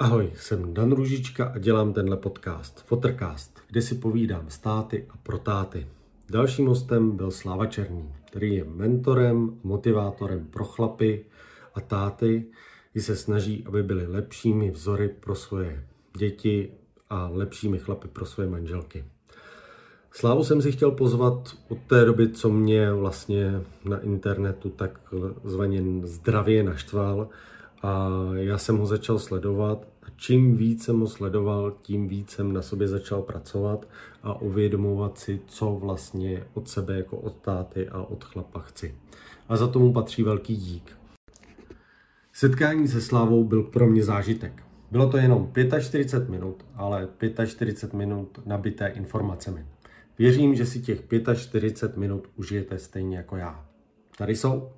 Ahoj, jsem Dan Ružička a dělám tenhle podcast, Fotrcast, kde si povídám s táty a pro táty. Dalším hostem byl Sláva Černý, který je mentorem, motivátorem pro chlapy a táty, kdy se snaží, aby byli lepšími vzory pro svoje děti a lepšími chlapy pro svoje manželky. Slávu jsem si chtěl pozvat od té doby, co mě vlastně na internetu tak zvaně zdravě naštval a já jsem ho začal sledovat a čím víc jsem ho sledoval, tím víc jsem na sobě začal pracovat a uvědomovat si, co vlastně od sebe jako od táty a od chlapa chci. A za tomu patří velký dík. Setkání se Slávou byl pro mě zážitek. Bylo to jenom 45 minut, ale 45 minut nabité informacemi. Věřím, že si těch 45 minut užijete stejně jako já. Tady jsou.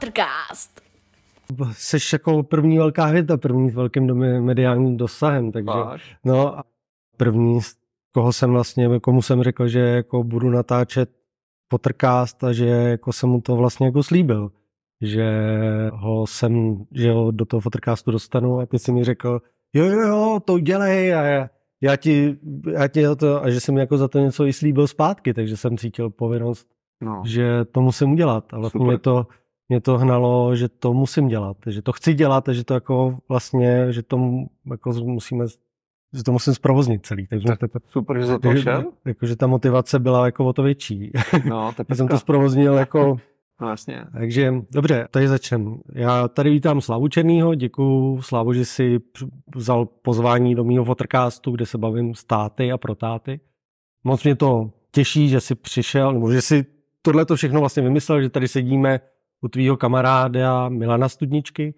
Fotrcast. Jsi jako první velká hvězda, první s velkým mediálním dosahem, takže Máš. no a první, z koho jsem vlastně, komu jsem řekl, že jako budu natáčet Pottercast a že jako jsem mu to vlastně jako slíbil, že ho jsem, že ho do toho Pottercastu dostanu a ty si mi řekl, jo, jo, jo, to udělej a já, já ti, já ti to, a že jsem mi jako za to něco i slíbil zpátky, takže jsem cítil povinnost, No. že to musím udělat a vlastně Super. mě to, mě to hnalo, že to musím dělat, že to chci dělat a že to jako vlastně, že to jako musíme, že to musím zprovoznit celý, takže Tak to, Super, že za to šel. jako, že ta motivace byla jako o to větší. No, to jsem to zprovoznil jako, No, jasně. takže dobře, tady začnem. Já tady vítám Slavu Černýho, děkuju Slavu, že si vzal pozvání do mýho Fotrcastu, kde se bavím s táty a pro táty. Moc mě to těší, že jsi přišel, nebo že si tohle to všechno vlastně vymyslel, že tady sedíme u tvýho kamaráda Milana Studničky,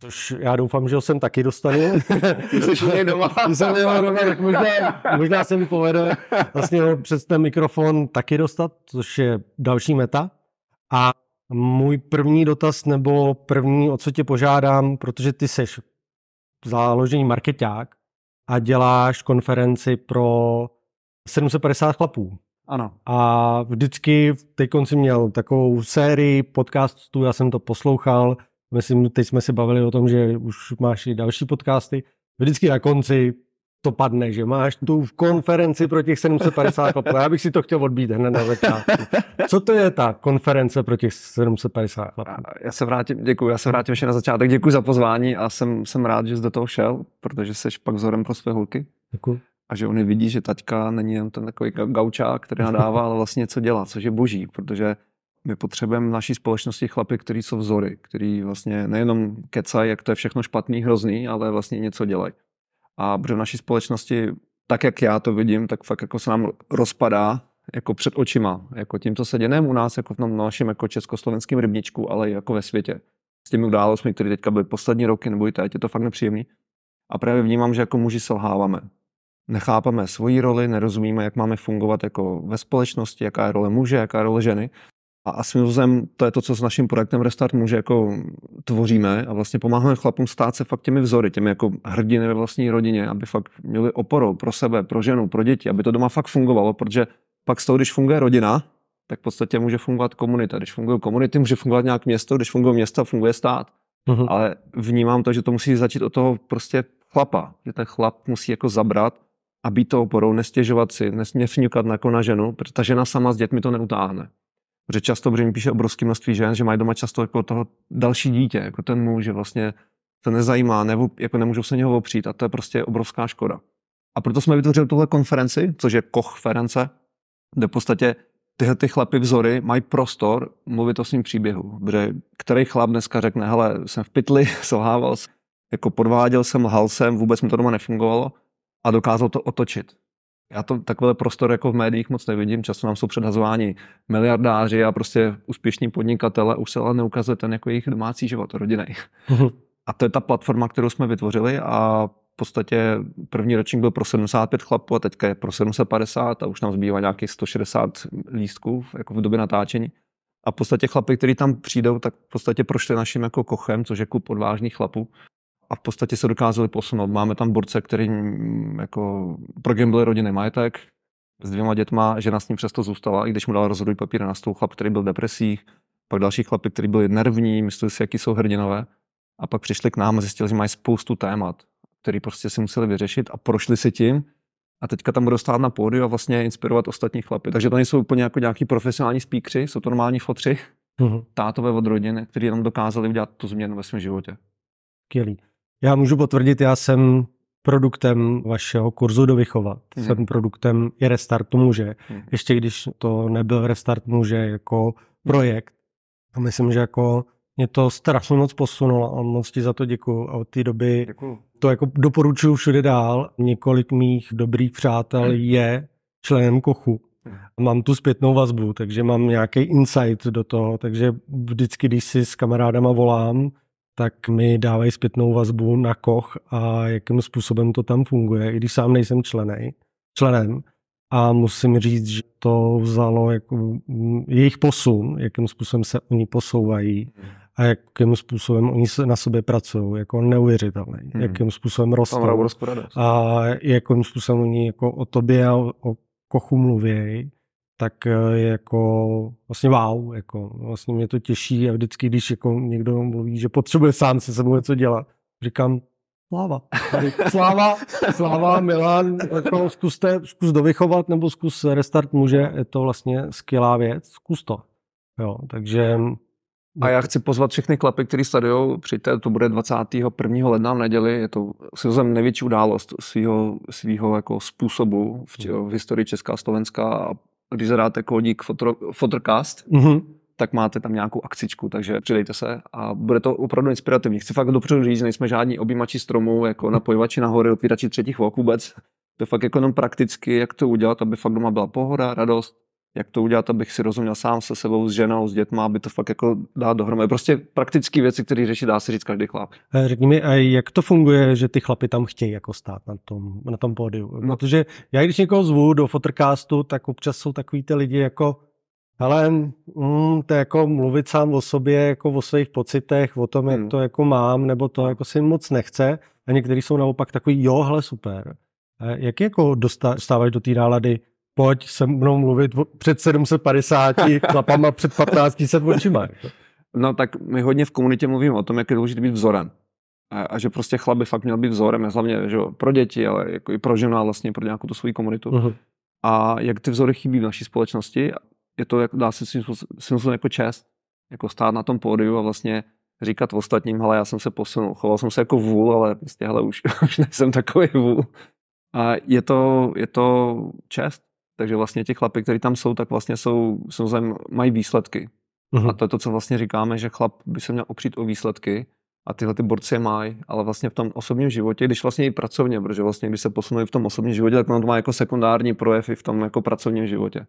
což já doufám, že ho sem taky dostanu. Jsi u něj doma. Jsem doma, tak možná, možná se mi povede vlastně ho přes ten mikrofon taky dostat, což je další meta. A můj první dotaz, nebo první, o co tě požádám, protože ty seš založený marketák a děláš konferenci pro 750 chlapů. Ano. A vždycky, teď konci měl takovou sérii podcastů, já jsem to poslouchal, myslím, teď jsme se bavili o tom, že už máš i další podcasty. Vždycky na konci to padne, že máš tu konferenci pro těch 750 chlapů. Já bych si to chtěl odbít hned na začátku. Co to je ta konference pro těch 750 chlapů? Já se vrátím, děkuji, já se vrátím ještě na začátek. Děkuji za pozvání a jsem, jsem rád, že jsi do toho šel, protože jsi pak vzorem pro své holky Děkuji. A že oni vidí, že taťka není jen ten takový ga- gaučák, který nadává, ale vlastně něco dělá, což je boží, protože my potřebujeme v naší společnosti chlapy, který jsou vzory, který vlastně nejenom kecají, jak to je všechno špatný, hrozný, ale vlastně něco dělají. A protože v naší společnosti, tak jak já to vidím, tak fakt jako se nám rozpadá jako před očima, jako tím, co se děje u nás, jako v tom našem jako československém rybničku, ale jako ve světě. S těmi událostmi, které teďka byly poslední roky nebo i teď, je to fakt nepříjemný. A právě vnímám, že jako muži selháváme. Nechápeme svoji roli, nerozumíme, jak máme fungovat jako ve společnosti, jaká je role muže, jaká je role ženy. A, a svým to je to, co s naším projektem Restart muže jako tvoříme a vlastně pomáháme chlapům stát se fakt těmi vzory, těmi jako hrdiny ve vlastní rodině, aby fakt měli oporu pro sebe, pro ženu, pro děti, aby to doma fakt fungovalo, protože pak z toho, když funguje rodina, tak v podstatě může fungovat komunita. Když fungují komunity, může fungovat nějak město, když funguje město, funguje stát. Mhm. Ale vnímám to, že to musí začít od toho prostě chlapa, že ten chlap musí jako zabrat a být to oporou, nestěžovat si, nes- nefňukat jako na ženu, protože ta žena sama s dětmi to neutáhne. Protože často, protože mi píše obrovské množství žen, že mají doma často jako toho další dítě, jako ten muž, že vlastně to nezajímá, nebo jako nemůžou se něho opřít a to je prostě obrovská škoda. A proto jsme vytvořili tuhle konferenci, což je Kochference, kde v podstatě tyhle ty chlapy vzory mají prostor mluvit o svým příběhu. Protože který chlap dneska řekne, hele, jsem v pytli, selhával, jsem, jako podváděl jsem, lhal jsem, vůbec mi to doma nefungovalo a dokázal to otočit. Já to takovýhle prostor jako v médiích moc nevidím, často nám jsou předhazováni miliardáři a prostě úspěšní podnikatele, už se ale neukazuje ten jako jejich domácí život, rodinný. Mhm. A to je ta platforma, kterou jsme vytvořili a v podstatě první ročník byl pro 75 chlapů a teďka je pro 750 a už nám zbývá nějakých 160 lístků jako v době natáčení. A v podstatě chlapy, kteří tam přijdou, tak v podstatě prošli naším jako kochem, což je klub odvážných chlapů. A v podstatě se dokázali posunout. Máme tam borce, který mm, jako progambili rodinný majetek s dvěma dětma, žena s ním přesto zůstala, i když mu dal rozhodují papír na stůl, chlap, který byl v depresích, pak další chlapy, kteří byli nervní, mysleli si, jaký jsou hrdinové. A pak přišli k nám a zjistili, že mají spoustu témat, které prostě si museli vyřešit a prošli si tím. A teďka tam budou stát na pódiu a vlastně inspirovat ostatní chlapy. Takže to nejsou úplně jako nějaký profesionální speakři, jsou to normální fotři, Mhm. tátové od rodiny, kteří jenom dokázali udělat tu změnu ve svém životě. Skvělý. Já můžu potvrdit, já jsem produktem vašeho kurzu do vychovat. Mhm. Jsem produktem i restartu muže. Mhm. Ještě když to nebyl restart muže jako projekt. A myslím, že jako mě to strašně moc posunulo a moc ti za to děkuju. A od té doby Děkuju. to jako doporučuju všude dál. Několik mých dobrých přátel je členem Kochu. A Mám tu zpětnou vazbu, takže mám nějaký insight do toho, takže vždycky, když si s kamarádama volám, tak mi dávají zpětnou vazbu na Koch a jakým způsobem to tam funguje, i když sám nejsem členej, členem. A musím říct, že to vzalo jako jejich posun, jakým způsobem se oni posouvají a jakým způsobem oni se na sobě pracují, jako neuvěřitelný, Hmm. jakým způsobem rostou a jakým způsobem oni jako o tobě a o, kochu mluví, tak eh, je jako vlastně wow, jako vlastně mě to těší a vždycky, když jako někdo mluví, že potřebuje sám se sebou něco dělat, říkám, sláva, sláva, sláva, Milan, jako zkuste, zkus dovychovat nebo zkus restart muže, je to vlastně skvělá věc, zkus to. Jo, takže A já chci pozvat všechny klapy, který sledují, přijďte, to bude 21. ledna v neděli, je to svým největší událost svého, svého jako způsobu v, v historii Česká a Slovenska a když zadáte kódík fotro, mhm. tak máte tam nějakou akcičku, takže přidejte se a bude to opravdu inspirativní. Chci fakt dopředu říct, že nejsme žádní objímači stromů, jako napojovači nahory, otvírači třetích ok vůbec. To je fakt jako jenom prakticky, jak to udělat, aby fakt doma byla pohoda, radost, jak to udělat, abych si rozuměl sám se sebou, s ženou, s dětma, aby to fakt jako dát dohromady. Prostě praktické věci, které řeší, dá se říct každý chlap. Eh, Řekni mi, a jak to funguje, že ty chlapy tam chtějí jako stát na tom, na tom pódiu? No. Protože já když někoho zvu do fotocastu, tak občas jsou takový ty lidi jako hele, mm, to je jako mluvit sám o sobě, jako o svých pocitech, o tom, jak Hmm. to jako mám, nebo to jako si moc nechce. A někteří jsou naopak takový, jo, hele, super. Eh, Jak jako dostá- dostáváš do té nálady, pojď se mnou mluvit před 750 chlapama před 1500 očima. Jako. No tak my hodně v komunitě mluvíme o tom, jak je důležité být vzorem. A, a že prostě chlap by fakt měl být vzorem, hlavně že jo, pro děti, ale jako i pro ženu a vlastně pro nějakou tu svoji komunitu. Mhm. A jak ty vzory chybí v naší společnosti, je to, jak dá se svým způsobem jako čest, jako stát na tom pódiu a vlastně říkat ostatním, hele, já jsem se posunul, choval jsem se jako vůl, ale prostě, hele, už, už nejsem takový vůl. A je to, je to čest. Takže vlastně ti chlapi, kteří tam jsou, tak vlastně jsou, jsou zem, mají výsledky. Mhm. A to je to, co vlastně říkáme, že chlap by se měl opřít o výsledky a tyhle ty borci je mají, ale vlastně v tom osobním životě, když vlastně i pracovně, protože vlastně když se posunuli v tom osobním životě, tak ono to má jako sekundární projev i v tom jako pracovním životě.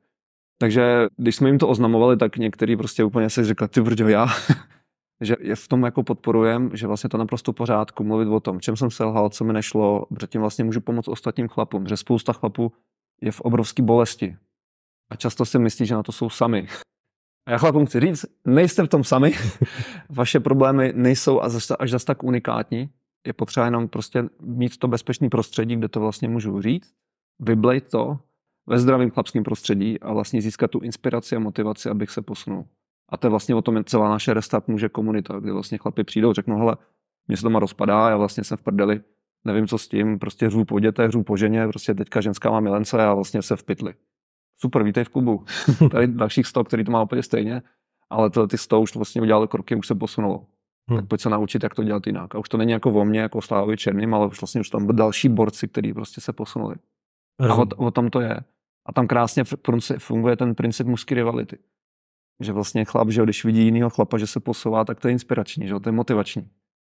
Takže když jsme jim to oznamovali, tak některý prostě úplně si řekli, ty brďo, já, že je v tom jako podporujem, že vlastně to naprosto pořádku, mluvit o tom, čem jsem selhal, co mi nešlo, protože tím vlastně můžu pomoct ostatním chlapům, že spousta chlapů je v obrovské bolesti. A často si myslí, že na to jsou sami. A já chlapům chci říct, nejste v tom sami, vaše problémy nejsou až zas, až zas tak unikátní, je potřeba jenom prostě mít to bezpečné prostředí, kde to vlastně můžu říct, vyblejt to ve zdravém chlapském prostředí a vlastně získat tu inspiraci a motivaci, abych se posunul. A to je vlastně o tom je celá naše Restart může komunita, kde vlastně chlapi přijdou, řeknou, hele, mě se doma rozpadá, já vlastně jsem v prdeli, nevím, co s tím, prostě řvu po dětech, řvu po ženě, prostě teďka ženská má milence a vlastně se v pytli. Super, vítej v klubu. Tady dalších 100, který to má úplně stejně, ale tyhle ty 100 už vlastně udělali kroky, už se posunulo. Hmm. Tak pojď se naučit, jak to dělat jinak. A už to není jako o mně, jako Slávovi Černým, ale už vlastně už tam byli další borci, kteří prostě se posunuli. A Rozumím. o, o tom to je. A tam krásně funguje ten princip mužské rivality. Že vlastně chlap, že když vidí jinýho chlapa, že se posouvá, tak to je inspirační, že jo, to je motivační.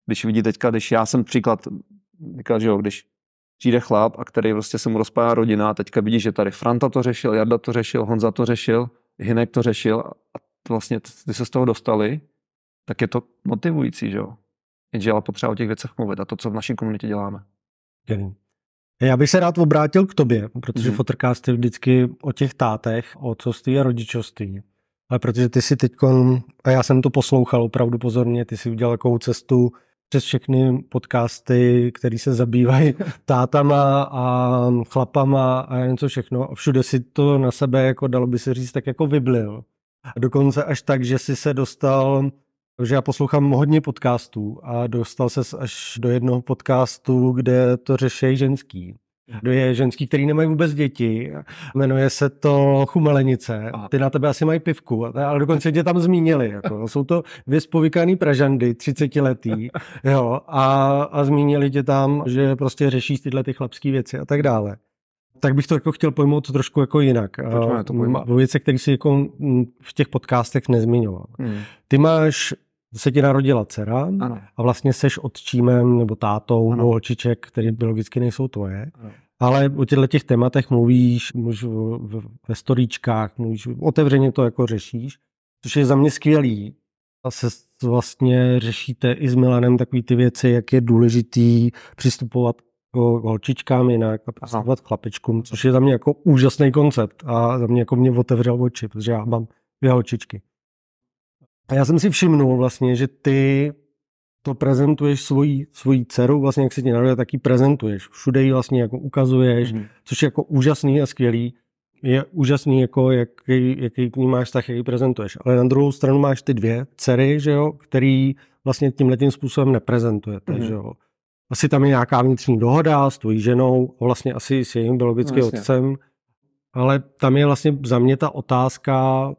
Když vidí teďka, když já jsem příklad, teďka, že jo, když přijde chlap, a který prostě se mu rozpadá rodina, a teďka vidí, že tady Franta to řešil, Jarda to řešil, Honza to řešil, Hinek to řešil a vlastně ty se z toho dostali, tak je to motivující, že jo. Jenže ale potřeba o těch věcech mluvit a to, co v naší komunitě děláme. Skvělý. Já bych se rád obrátil k tobě, protože mm. Fotrcast je vždycky o těch tátech, o otcovství a rodičovství. Ale protože ty si teď, a já jsem to poslouchal opravdu pozorně, ty si udělal takovou cestu přes všechny podcasty, které se zabývají tátama a chlapama a něco všechno. A všude si to na sebe, jako dalo by se říct, tak jako vyblil. A dokonce až tak, že si se dostal, že já poslouchám hodně podcastů a dostal se až do jednoho podcastu, kde to řeší ženský. Je ženský, který nemají vůbec děti. Jmenuje se to Chumelenice. Ty na tebe asi mají pivku, ale dokonce tě tam zmínili. Jako. Jsou to vyspovykaný pražandy, 30 letý. Jo, a, a zmínili tě tam, že prostě řešíš tyhle ty chlapské věci a tak dále. Tak bych to jako chtěl pojmout trošku jako jinak. Pojďme to pojmout. Věci, které si jako v těch podcastech nezmiňoval. Hmm. Ty máš se ti narodila dcera ano. a vlastně seš otčímem nebo tátou ano. holčiček, které biologicky nejsou tvoje. Ano. Ale o těchto těch tématech mluvíš, mluvíš ve storíčkách, mluvíš, otevřeně to jako řešíš, což je za mě skvělý. A se vlastně řešíte i s Milanem takové ty věci, jak je důležitý přistupovat k holčičkám jinak a přistupovat k chlapečkům, což je za mě jako úžasný koncept a za mě jako mě otevřel oči, protože já mám dvě holčičky. A já jsem si všimnul vlastně, že ty to prezentuješ svoji, svoji dceru, vlastně jak se ti narodila, tak ji prezentuješ. Všude ji vlastně jako ukazuješ, mm. což je jako úžasný a skvělý. Je úžasný, jako jaký, jaký k ní máš tak, jak ji prezentuješ. Ale na druhou stranu máš ty dvě dcery, že jo, který vlastně tímhle tím způsobem neprezentujete, mm. že jo. Asi tam je nějaká vnitřní dohoda s tvojí ženou, vlastně asi s jejím biologickým no, otcem, ale tam je vlastně za mě ta otázka,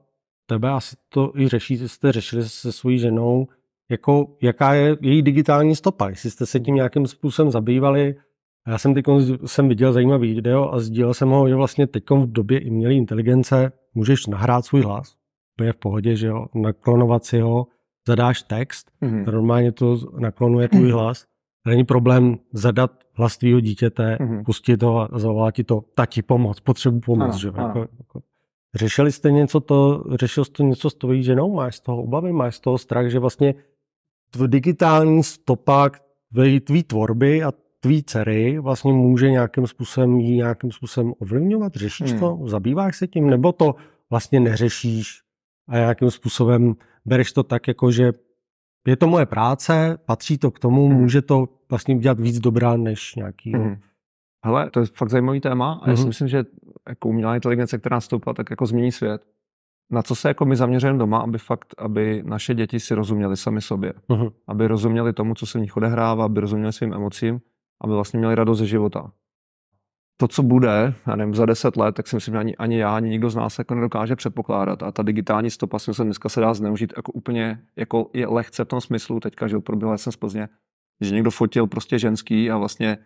tebe asi to i řešíte, jste řešili se svojí ženou, jako jaká je její digitální stopa, jestli jste se tím nějakým způsobem zabývali. Já jsem teď jsem viděl zajímavý video a sdílel jsem ho, že vlastně teď v době umělé inteligence můžeš nahrát svůj hlas, to je v pohodě, že jo, naklonovat si ho, zadáš text, mm-hmm. normálně to naklonuje tvůj mm-hmm. hlas, není problém zadat hlas tvýho dítěte, mm-hmm. pustit ho a zavolat ti to, tati pomoc, potřebuji pomoc, ano, že jo. Jako, jako, Řešili jste něco to, řešil jste něco s tvojí ženou? Máš z toho obavy? Máš z toho strach, že vlastně digitální stopa tvý tvorby a tvý dcery vlastně může nějakým způsobem jí nějakým způsobem ovlivňovat? Řešíš hmm. to? Zabýváš se tím? Nebo to vlastně neřešíš a nějakým způsobem bereš to tak, jako že je to moje práce, patří to k tomu, hmm. může to vlastně udělat víc dobrá než nějaký... Hmm. Hele, to je fakt zajímavý téma a mm-hmm. já si mhm. myslím, že jako umělá inteligence, která stoupla, tak jako změní svět na co se jako my zaměřujeme doma, aby fakt, aby naše děti si rozuměli sami sobě. Uh-huh. Aby rozuměli tomu, co se v nich odehrává, aby rozuměli svým emocím, aby vlastně měli radost ze života. To, co bude, já nevím, za deset let, tak si myslím, že ani, ani já, ani nikdo z nás jako nedokáže předpokládat. A ta digitální stopa si myslím, dneska se dá zneužít jako úplně, jako je lehce v tom smyslu, teďka, že proběhla jsem z Plzně, že někdo fotil prostě ženský a vlastně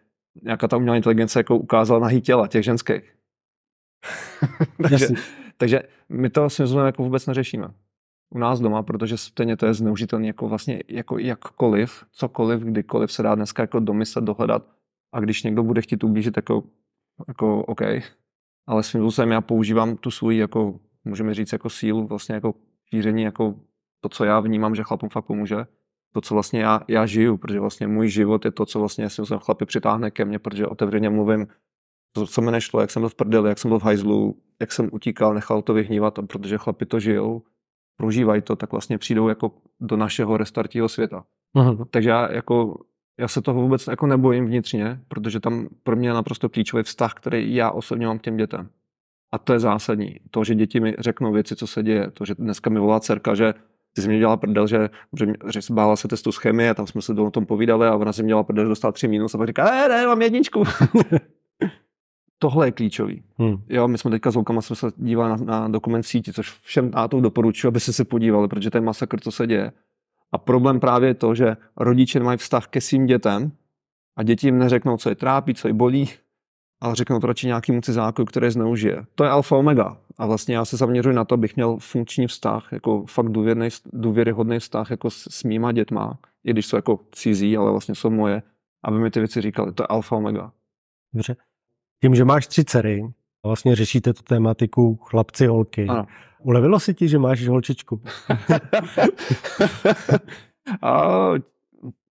nějaká ta umělá inteligence jako ukázala na těla těch ženských. Takže takže my to s jako vůbec neřešíme. U nás doma, protože stejně to je zneužitelné jako vlastně jako jakkoliv, cokoliv, kdykoliv se dá dneska jako domyslet, dohledat. A když někdo bude chtít ublížit, jako, jako OK, ale svým způsobem já používám tu svůj, jako, můžeme říct, jako sílu, vlastně jako šíření, jako to, co já vnímám, že chlapům fakt pomůže, to, co vlastně já, já žiju, protože vlastně můj život je to, co vlastně si chlapy přitáhne ke mně, protože otevřeně mluvím to, co mi nešlo, jak jsem byl v prdeli, jak jsem byl v hajzlu, jak jsem utíkal, nechal to vyhnívat, protože chlapi to žijou, prožívají to, tak vlastně přijdou jako do našeho restartího světa. Aha. Takže já jako já se toho vůbec jako nebojím vnitřně, protože tam pro mě je naprosto klíčový vztah, který já osobně mám k těm dětem. A to je zásadní. To, že děti mi řeknou věci, co se děje. To, že dneska mi volá dcerka, že ty jsi mě dělala prdel, že, že, že bála se testu z chemie, tam jsme se o tom povídali a ona si mě dělala prdel, že dostala tři minus a pak říká, ne, ne, mám jedničku. tohle je klíčový. Hmm. Jo, my jsme teďka s holkama jsme se dívali na, na dokument síti, což všem tátům doporučuji, aby se se podívali, protože to je masakr, co se děje. A problém právě je to, že rodiče mají vztah ke svým dětem a děti jim neřeknou, co je trápí, co je bolí, ale řeknou to radši nějakým cizáku, který zneužije. To je alfa omega. A vlastně já se zaměřuji na to, abych měl funkční vztah, jako fakt důvěrný, důvěryhodný vztah jako s, s mýma dětma, i když jsou jako cizí, ale vlastně jsou moje, aby mi ty věci říkali. To je alfa omega. Dobře. Tím, že máš tři dcery, vlastně řešíte tu tématiku chlapci, holky. Ano. Ulevilo si ti, že máš holčičku? a,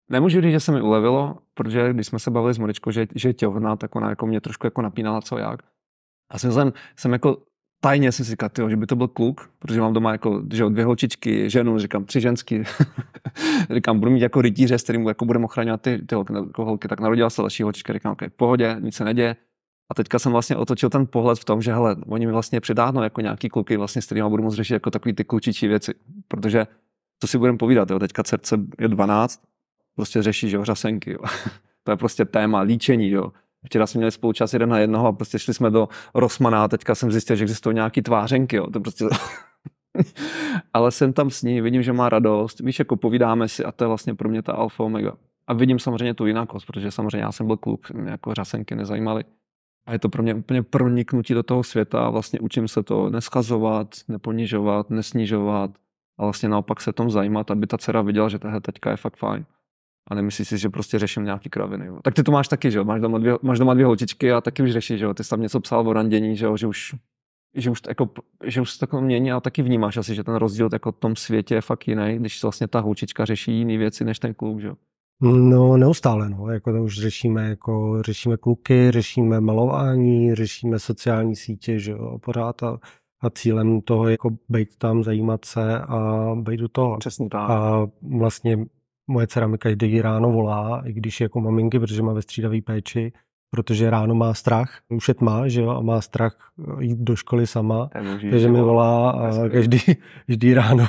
nemůžu říct, že se mi ulevilo, protože když jsme se bavili s Moničkou, že, že je těhotná, tak ona jako mě trošku jako napínala co jak. A jsem, jsem, jsem jako tajně jsem si říkal, tyjo, že by to byl kluk, protože mám doma jako že dvě holčičky, ženu, říkám tři ženský. říkám, budu mít jako rytíře, s kterým jako budeme ochraňovat ty, ty holky, jako holky. Tak narodila se další holčička, říkám, v pohodě, nic se neděje. A teďka jsem vlastně otočil ten pohled v tom, že hele, oni mi vlastně přidáhnou jako nějaký kluky, vlastně, s kterými budu moct řešit jako takový ty klučičí věci. Protože to si budeme povídat, jo, teďka dcerce je 12, prostě řeší, že jo, řasenky, jo. to je prostě téma, líčení, jo. Včera jsme měli spolučas jeden na jednoho a prostě šli jsme do Rosmana a teďka jsem zjistil, že existují nějaký tvářenky, jo. To prostě... Ale jsem tam s ní, vidím, že má radost, víš, jako povídáme si a to je vlastně pro mě ta alfa omega. A vidím samozřejmě tu jinakost, protože samozřejmě já jsem byl kluk, mě jako řasenky nezajímaly. A je to pro mě úplně proniknutí do toho světa a vlastně učím se to neschazovat, neponižovat, nesnižovat a vlastně naopak se tom zajímat, aby ta dcera viděla, že tahle teďka je fakt fajn. A nemyslíš si, že prostě řeším nějaký kraviny. Jo. Tak ty to máš taky, že jo? Máš doma dvě, máš doma dvě holčičky a taky už řešíš, že jo? Ty jsi tam něco psal o randění, že jo? Že už, že už, jako, že už se takhle mění a taky vnímáš asi, že ten rozdíl jako v tom světě je fakt jiný, když vlastně ta holčička řeší jiné věci než ten kluk, že jo? No neustále, no, jako to už řešíme, jako řešíme kluky, řešíme malování, řešíme sociální sítě, že jo, pořád a, a cílem toho je jako být tam, zajímat se a být do toho. Přesně tak. A vlastně moje dcera mi každý ráno volá, i když je jako maminky, protože má ve střídavý péči, protože ráno má strach, už je tma, že jo, a má strach jít do školy sama, takže mi volá a každý, každý ráno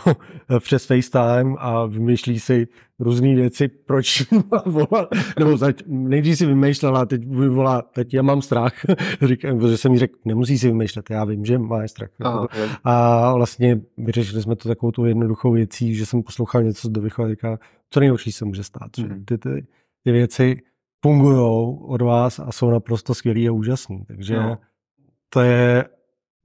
přes FaceTime a vymýšlí si různé věci, proč má volat, nebo zač, nejdřív si vymýšlela, teď mi volá, teď já mám strach, říkám, protože jsem jí řekl, nemusí si vymýšlet, já vím, že má strach. Aha, a vlastně vyřešili jsme to takovou tu jednoduchou věcí, že jsem poslouchal něco z dovychu a říká, co nejhorší se může stát, mm. že mhm. ty, ty, ty věci fungují od vás a jsou naprosto skvělý a úžasný. Takže no. to je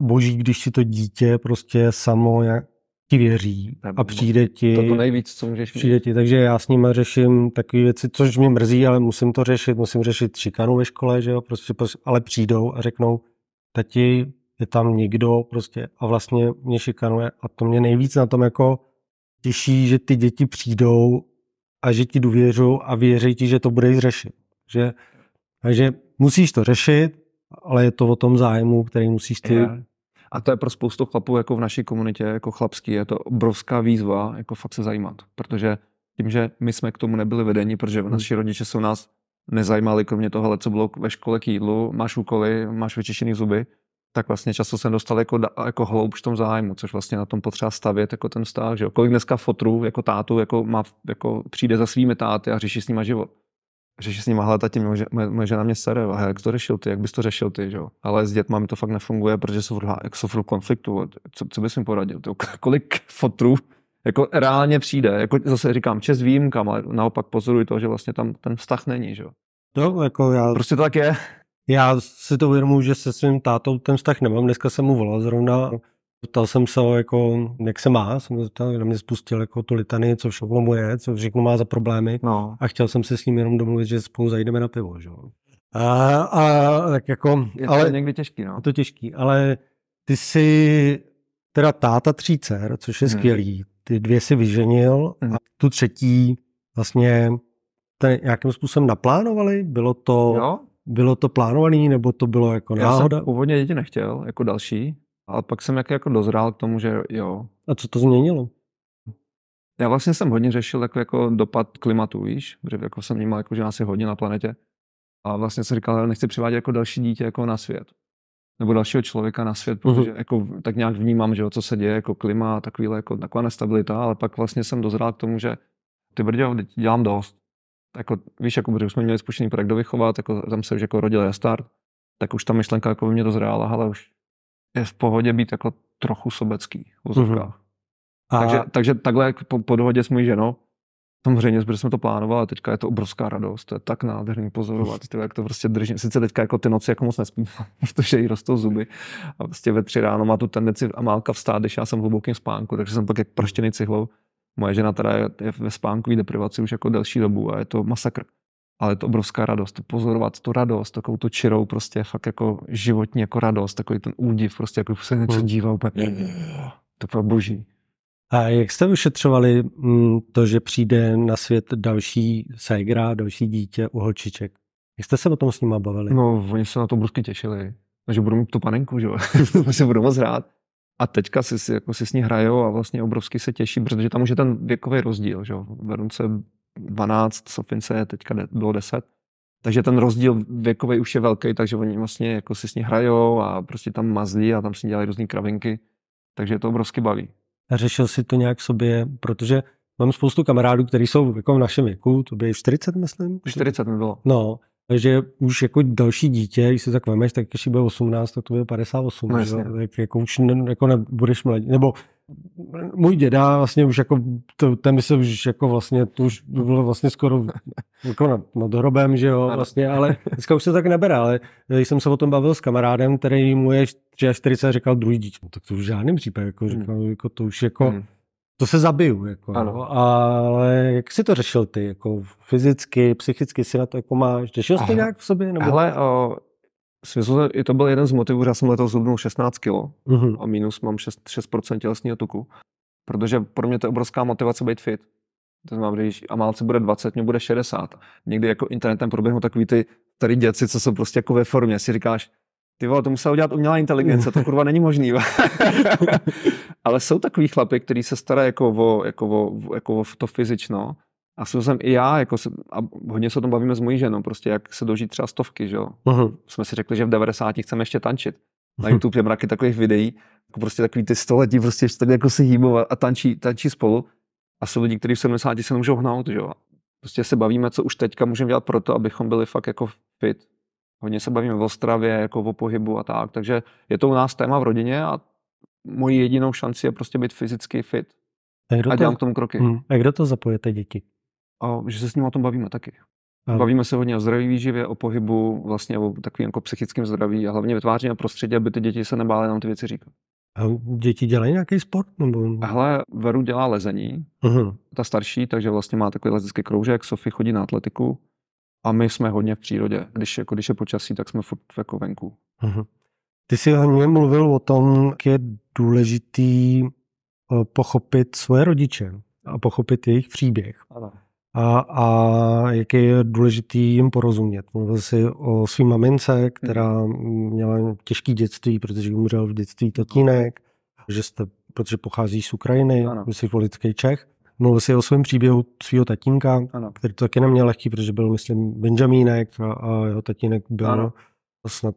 boží, když si to dítě prostě samo jak ti věří a přijde ti. To, to nejvíc, co můžeš Přijde ti, takže já s nimi řeším takové věci, což mě mrzí, ale musím to řešit, musím řešit šikanu ve škole, že jo, prostě, prostě ale přijdou a řeknou, tati, je tam někdo prostě a vlastně mě šikanuje a to mě nejvíc na tom jako těší, že ty děti přijdou a že ti důvěřují a věří ti, že to budeš řešit. Že, takže musíš to řešit, ale je to o tom zájmu, který musíš ty... Je. A to je pro spoustu chlapů jako v naší komunitě, jako chlapský, je to obrovská výzva, jako fakt se zajímat. Protože tím, že my jsme k tomu nebyli vedeni, protože hmm. naši rodiče jsou nás nezajímali, kromě toho, co bylo ve škole k jídlu, máš úkoly, máš vyčištěný zuby, tak vlastně často jsem dostal jako, jako hloubš v tom zájmu, což vlastně na tom potřeba stavět jako ten vztah. Že jo? Kolik dneska fotrů jako tátu jako má, jako přijde za svými táty a řeší s nima život řeší s ním, hele, tati, moje, moje žena mě sere, a jak to řešil ty, jak bys to řešil ty, že? ale s dětma mi to fakt nefunguje, protože jsou, jak jsou v konfliktu, co, co bys mi poradil, to, kolik fotrů jako reálně přijde, jako zase říkám, čest výjimkám, ale naopak pozoruj to, že vlastně tam ten vztah není, že? No, jako já... Prostě to tak je. Já si to uvědomuji, že se svým tátou ten vztah nemám. Dneska jsem mu volal zrovna Ptal jsem se ho, jako, jak se má, jsem zeptal, na mě spustil jako tu litany, co všechno mu je, co všechno má za problémy no. a chtěl jsem se s ním jenom domluvit, že spolu zajdeme na pivo. Že? A, a, tak jako, je to ale, někdy těžký, no. Je to těžký, ale ty jsi teda táta tří dcer, což je hmm. skvělý. Ty dvě si vyženil hmm. a tu třetí vlastně ten nějakým způsobem naplánovali? Bylo to, jo? Bylo to plánovaný, nebo to bylo jako náhoda? Já jsem původně děti nechtěl, jako další, ale pak jsem jak jako dozrál k tomu, že jo. A co to změnilo? Já vlastně jsem hodně řešil jako, jako dopad klimatu, víš, protože jako jsem vnímal, jako, že nás je hodně na planetě. A vlastně jsem říkal, že nechci přivádět jako další dítě jako na svět. Nebo dalšího člověka na svět, protože uh-huh. jako, tak nějak vnímám, že jo, co se děje, jako klima, takovýhle, jako, taková nestabilita, ale pak vlastně jsem dozrál k tomu, že ty brdě, dělám dost. Jako, víš, jako, protože už jsme měli spuštěný projekt dovychovat, jako, tam se už jako rodil restart, tak už ta myšlenka jako by mě dozrála, ale už je v pohodě být jako trochu sobecký v mm-hmm. A... Takže, takže takhle po, po dohodě s mojí ženou, samozřejmě, protože jsme to plánovali, a teďka je to obrovská radost, to je tak nádherný pozorovat, to, jak to prostě drží. Sice teďka jako ty noci jako moc nespím, protože jí rostou zuby a prostě ve tři ráno má tu tendenci Amálka vstát, když já jsem v hlubokém spánku, takže jsem pak jak praštěný cihlou. Moje žena teda je, ve spánkové deprivaci už jako delší dobu a je to masakr ale je to obrovská radost, pozorovat tu radost, takovou tu čirou prostě fakt jako životní jako radost, takový ten údiv, prostě jako se něco hmm. dívá úplně, to je boží. A jak jste vyšetřovali mm, to, že přijde na svět další ségra, další dítě u holčiček? Jak jste se o tom s nima bavili? No, oni se na to brusky těšili. no, že budu mít tu panenku, že jo, si budu moc hrát. A teďka si, jako si s ní hrajou a vlastně obrovsky se těší, protože tam už je ten věkový rozdíl, že jo. Verunce 12, Sofince teďka bylo 10. Takže ten rozdíl věkový už je velký, takže oni vlastně jako si s ní hrajou a prostě tam mazlí a tam si dělají různé kravinky. Takže je to obrovsky baví. A řešil si to nějak sobě, protože mám spoustu kamarádů, kteří jsou jako v našem věku, to by 40, myslím. 40 mi bylo. No, takže už jako další dítě, když si tak vemeš, tak když byl 18, tak to bylo 58. No, že? Tak jako už ne, jako nebudeš mladý. Nebo můj děda vlastně už jako, to, ten by se už jako vlastně, to už bylo vlastně skoro jako nad, nad hrobem, že jo, vlastně, ale dneska už se tak nebere, ale když jsem se o tom bavil s kamarádem, který mu je 40 říkal druhý dítě, no, tak to už v žádném případě, jako, říkal, hmm. jako to už jako, hmm. To se zabiju, jako, ano. ale jak si to řešil ty, jako fyzicky, psychicky si na to jako máš, řešil jsi to nějak v sobě? Nebo? Hele, o, Smysl, to byl jeden z motivů, že já jsem letos zhubnul 16 kg uh-huh. a minus mám 6, 6% tělesního tuku. Protože pro mě to je obrovská motivace být fit. To znamená, když Amálce bude 20, mě bude 60. Někdy jako internetem proběhnou takový ty tady děci, co jsou prostě jako ve formě. Si říkáš, ty vole, to musel udělat umělá inteligence, to kurva není možný. Ale jsou takový chlapy, kteří se starají jako o, jako o, jako o to fyzično a jsou jsem i já, jako se, a hodně se o tom bavíme s mojí ženou, prostě jak se dožít třeba stovky, že jo. Uh-huh. Jsme si řekli, že v 90 chceme ještě tančit. Na YouTube je mraky takových videí, jako prostě takový ty století, prostě tak jako se hýbou a tančí, tančí spolu. A jsou lidi, kteří v 70 se nemůžou hnout, že jo. Prostě se bavíme, co už teďka můžeme dělat pro to, abychom byli fakt jako fit. Hodně se bavíme o stravě, jako o pohybu a tak. Takže je to u nás téma v rodině a mojí jedinou šanci je prostě být fyzicky fit. A, a dělám to, k tomu kroky. Hmm. A kdo to zapojete děti? a že se s ním o tom bavíme taky. A. Bavíme se hodně o zdraví výživě, o pohybu, vlastně o takovým jako psychickém zdraví a hlavně vytváříme prostředí, aby ty děti se nebály nám ty věci říkat. A děti dělají nějaký sport? Nebo... Hele, Veru dělá lezení, uh-huh. ta starší, takže vlastně má takový lezecký kroužek, Sofie chodí na atletiku a my jsme hodně v přírodě. Když, jako, když je počasí, tak jsme furt jako venku. Uh-huh. Ty jsi hodně mluvil o tom, jak je důležitý eh, pochopit svoje rodiče a pochopit jejich příběh. Ano a, a jak je důležitý jim porozumět. Mluvil si o svým mamince, která měla těžký dětství, protože umřel v dětství tatínek, že jste, protože pochází z Ukrajiny, jsi politický Čech. Mluvil si o svém příběhu svého tatínka, ano. který to taky neměl lehký, protože byl, myslím, Benjamínek a, a jeho tatínek byl ano. snad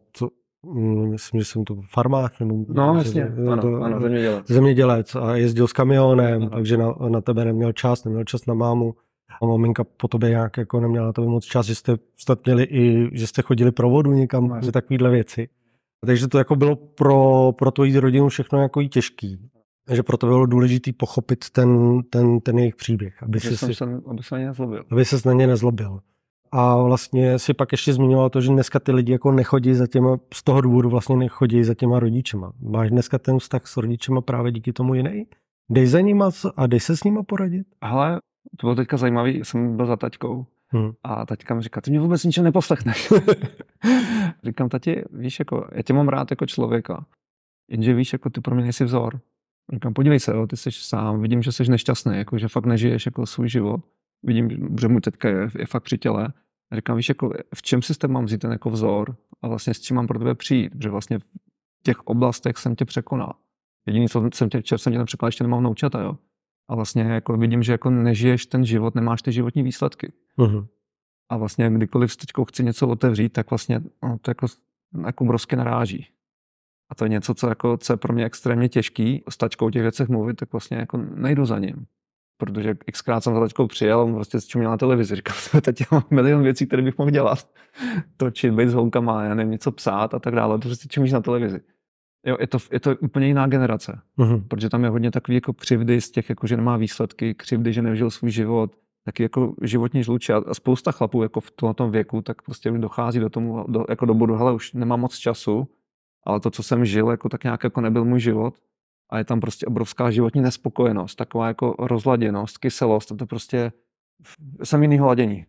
mm, myslím, že jsem to farmář. Nebo, no, jasně, ano, to, ano, zemědělec. Zemědělec a jezdil s kamionem, ano. takže na, na tebe neměl čas, neměl čas na mámu a maminka po tobě nějak jako neměla na to moc čas, že jste snad měli i, že jste chodili pro vodu někam, no. že takovýhle věci. Takže to jako bylo pro, pro tvoji rodinu všechno jako i Takže proto bylo důležité pochopit ten, ten, ten jejich příběh. Aby, si, si, sem, aby se na ně nezlobil. Aby se na ně nezlobil. A vlastně si pak ještě zmiňoval to, že dneska ty lidi jako nechodí za těma, z toho důvodu vlastně nechodí za těma rodičema. Máš dneska ten vztah s rodičema právě díky tomu jiný? Dej za nima a dej se s nima poradit? Ale to bylo teďka zajímavý, jsem byl za taťkou hmm. a taťka mi říká, ty mě vůbec ničeho neposlechneš. Říkám, tati, víš, jako, já tě mám rád jako člověka, jenže víš, jako ty pro mě nejsi vzor. Říkám, podívej se, jo, ty jsi sám, vidím, že jsi nešťastný, jako, že fakt nežiješ jako svůj život. Vidím, že můj teďka je, je fakt při těle. A říkám, víš, jako, v čem si mám vzít ten jako vzor a vlastně s čím mám pro tebe přijít, protože vlastně v těch oblastech jsem tě překonal. Jediný, co jsem tě, jsem tě nepřekonal, ještě nemám noučata, jo a vlastně jako vidím, že jako nežiješ ten život, nemáš ty životní výsledky. Uh-huh. A vlastně kdykoliv teď chci něco otevřít, tak vlastně no, to jako, jako obrovsky naráží. A to je něco, co, jako, co je pro mě extrémně těžký. S tačkou o těch věcech mluvit, tak vlastně jako nejdu za ním. Protože xkrát jsem za tačkou přijel, on prostě s měl na televizi. Říkal, teď mám milion věcí, které bych mohl dělat. Točit, být s holkama, já nevím, něco psát a tak dále. To prostě čím na televizi. Jo, je to, je to úplně jiná generace, uh-huh. protože tam je hodně takový jako křivdy z těch, jako že nemá výsledky, křivdy, že nežil svůj život, taky jako životní žluče a spousta chlapů jako v tomto věku, tak prostě už dochází do tomu, do, jako do bodu, hele, už nemám moc času, ale to, co jsem žil, jako tak nějak jako nebyl můj život a je tam prostě obrovská životní nespokojenost, taková jako rozladěnost, kyselost, to prostě jsem jinýho ladění.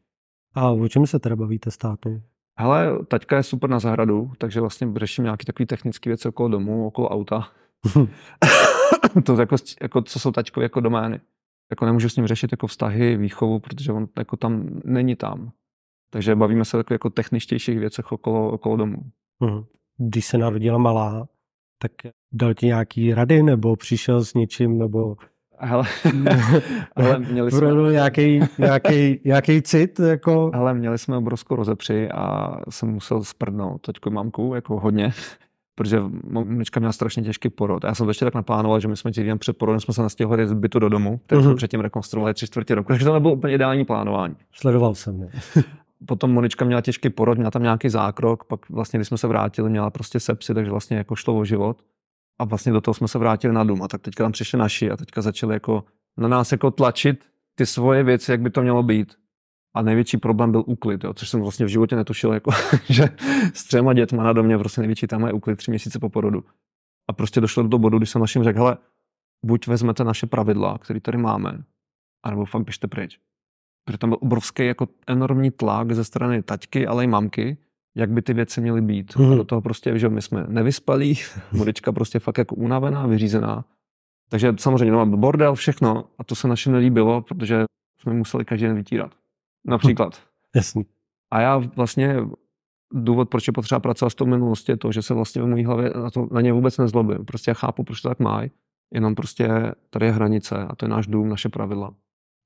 A o čem se teda bavíte s tátou? Hele, taťka je super na zahradu, takže vlastně řeším nějaké takové technické věci okolo domu, okolo auta. to jako, jako, co jsou taťkové jako domény. Jako nemůžu s ním řešit jako vztahy, výchovu, protože on jako tam není tam. Takže bavíme se jako, jako techničtějších věcech okolo, okolo domu. Uh-huh. Když se narodila malá, tak dal ti nějaký rady, nebo přišel s něčím, nebo Hele, hele měli jsme... nějaký, nějaký, nějaký cit, jako... Hele, měli jsme obrovskou rozepři a jsem musel sprdnout teďko mamku, jako hodně, protože mamička měla strašně těžký porod. Já jsem to ještě tak naplánoval, že my jsme týden před porodem jsme se nastěhovali z bytu do domu, tak uh-huh. jsme předtím rekonstruovali tři čtvrtě roku, takže to nebylo úplně ideální plánování. Sledoval jsem. Je. Potom Monička měla těžký porod, měla tam nějaký zákrok, pak vlastně, když jsme se vrátili, měla prostě sepsy, takže vlastně jako šlo o život a vlastně do toho jsme se vrátili na dům a tak teďka tam přišli naši a teďka začali jako na nás jako tlačit ty svoje věci, jak by to mělo být. A největší problém byl úklid, jo, což jsem vlastně v životě netušil, jako, že s třema dětma na domě prostě největší tam je úklid tři měsíce po porodu. A prostě došlo do toho bodu, kdy jsem našim řekl, hele, buď vezmete naše pravidla, které tady máme, anebo fakt běžte pryč. Protože tam byl obrovský jako enormní tlak ze strany taťky, ale i mamky, jak by ty věci měly být. Hmm. A do toho prostě, že my jsme nevyspalí, Murička prostě fakt jako unavená, vyřízená. Takže samozřejmě no, bordel, všechno. A to se našim nelíbilo, protože jsme museli každý den vytírat. Například. Jasný. A já vlastně důvod, proč je potřeba pracovat s tou minulostí, je to, že se vlastně v mojí hlavě na, to, na ně vůbec nezlobím. Prostě já chápu, proč to tak mají. Jenom prostě tady je hranice a to je náš dům, naše pravidla.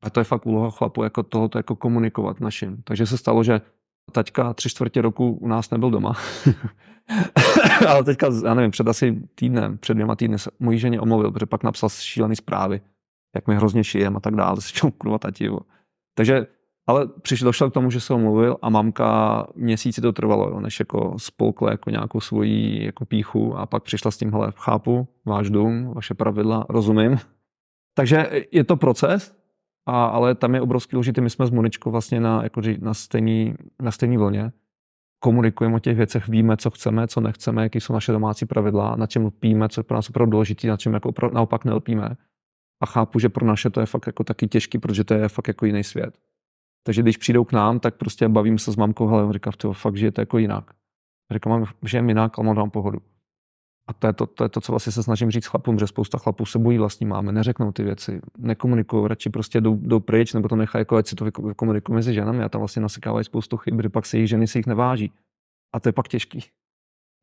A to je fakt úloha chlapu, jako tohoto jako komunikovat našim. Takže se stalo, že taťka tři čtvrtě roku u nás nebyl doma. Ale teďka, já nevím, před asi týdnem, před dvěma týdny se mojí ženě omluvil, protože pak napsal šílený zprávy, jak mi hrozně šijem a tak dále. Se čemu kurva tati. Takže, ale přišel došel k tomu, že se omluvil a mamka měsíci to trvalo, jo, než jako spolkle jako nějakou svoji jako píchu a pak přišla s tím, hele, chápu, váš dům, vaše pravidla, rozumím. Takže je to proces, a, ale tam je obrovský důležitý, my jsme s Moničkou vlastně na, jako, na, stejný, na stejný vlně. Komunikujeme o těch věcech, víme, co chceme, co nechceme, jaký jsou naše domácí pravidla, na čem lpíme, co je pro nás opravdu důležité, na čem jako opravdu, naopak nelpíme. A chápu, že pro naše to je fakt jako taky těžký, protože to je fakt jako jiný svět. Takže když přijdou k nám, tak prostě bavím se s mamkou, hele, říká, to fakt žijete jako jinak. Říkám, že je jinak, ale mám pohodu. A to je to, to je to, co vlastně se snažím říct chlapům, že spousta chlapů se bojí vlastní máme, neřeknou ty věci, nekomunikují, radši prostě jdou, jdou pryč, nebo to nechají, jako ať si to komunikují mezi ženami a tam vlastně nasekávají spoustu chyb, že pak se jejich ženy si jich neváží. A to je pak těžký.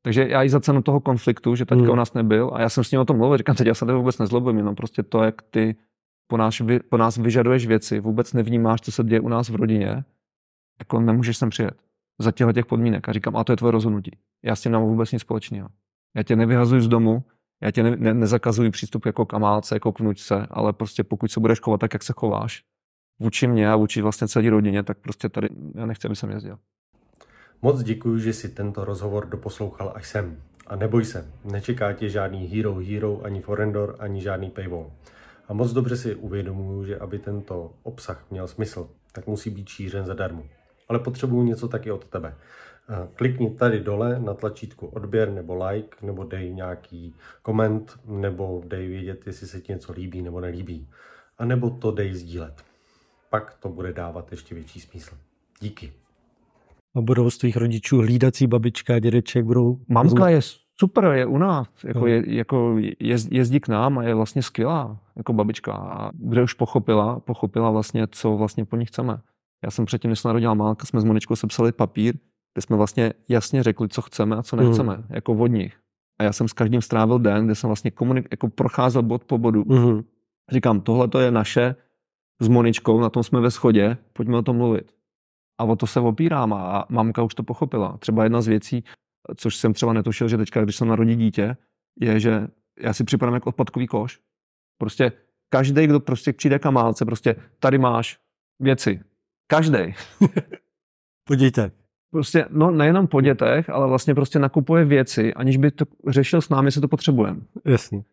Takže já i za cenu toho konfliktu, že teďka hmm. u nás nebyl, a já jsem s ním o tom mluvil, říkám, teď já se vůbec nezlobím, jenom prostě to, jak ty po nás, po nás vyžaduješ věci, vůbec nevnímáš, co se děje u nás v rodině, jako nemůžeš sem přijet za těchto těch podmínek. A říkám, a to je tvoje rozhodnutí. Já s tím nemám vůbec nic společného. Já tě nevyhazuji z domu, já tě ne, ne, nezakazuji přístup jako k amálce, jako k vnučce, ale prostě pokud se budeš chovat tak, jak se chováš, vůči mě a vůči vlastně celé rodině, tak prostě tady já nechci, aby jsem jezdil. Moc děkuji, že si tento rozhovor doposlouchal až sem. A neboj se, nečeká tě žádný Hero Hero, ani Forendor, ani žádný paywall. A moc dobře si uvědomuji, že aby tento obsah měl smysl, tak musí být šířen zadarmo. Ale potřebuju něco taky od tebe. Klikni tady dole na tlačítko odběr nebo like, nebo dej nějaký koment, nebo dej vědět, jestli se ti něco líbí nebo nelíbí. A nebo to dej sdílet. Pak to bude dávat ještě větší smysl. Díky. A budou z tvých rodičů hlídací babička a dědeček budou... Mamka je super, je u nás, jako, je, jako jezd, jezdí k nám a je vlastně skvělá, jako babička. A kde už pochopila, pochopila vlastně, co vlastně po ní chceme. Já jsem předtím, než se narodila Málka, jsme s Moničkou sepsali papír, kde jsme vlastně jasně řekli, co chceme a co nechceme, mm. jako od nich. A já jsem s každým strávil den, kde jsem vlastně komunik- jako procházel bod po bodu. Mm. Říkám, tohle to je naše s Moničkou, na tom jsme ve schodě, pojďme o tom mluvit. A o to se opírám a mamka už to pochopila. Třeba jedna z věcí, což jsem třeba netušil, že teďka, když jsem narodí dítě, je, že já si připadám jako odpadkový koš. Prostě každý, kdo prostě přijde kamálce, prostě tady máš věci. Každý. Podívejte prostě, no nejenom po dětech, ale vlastně prostě nakupuje věci, aniž by to řešil s námi, jestli to potřebujeme. Jasně.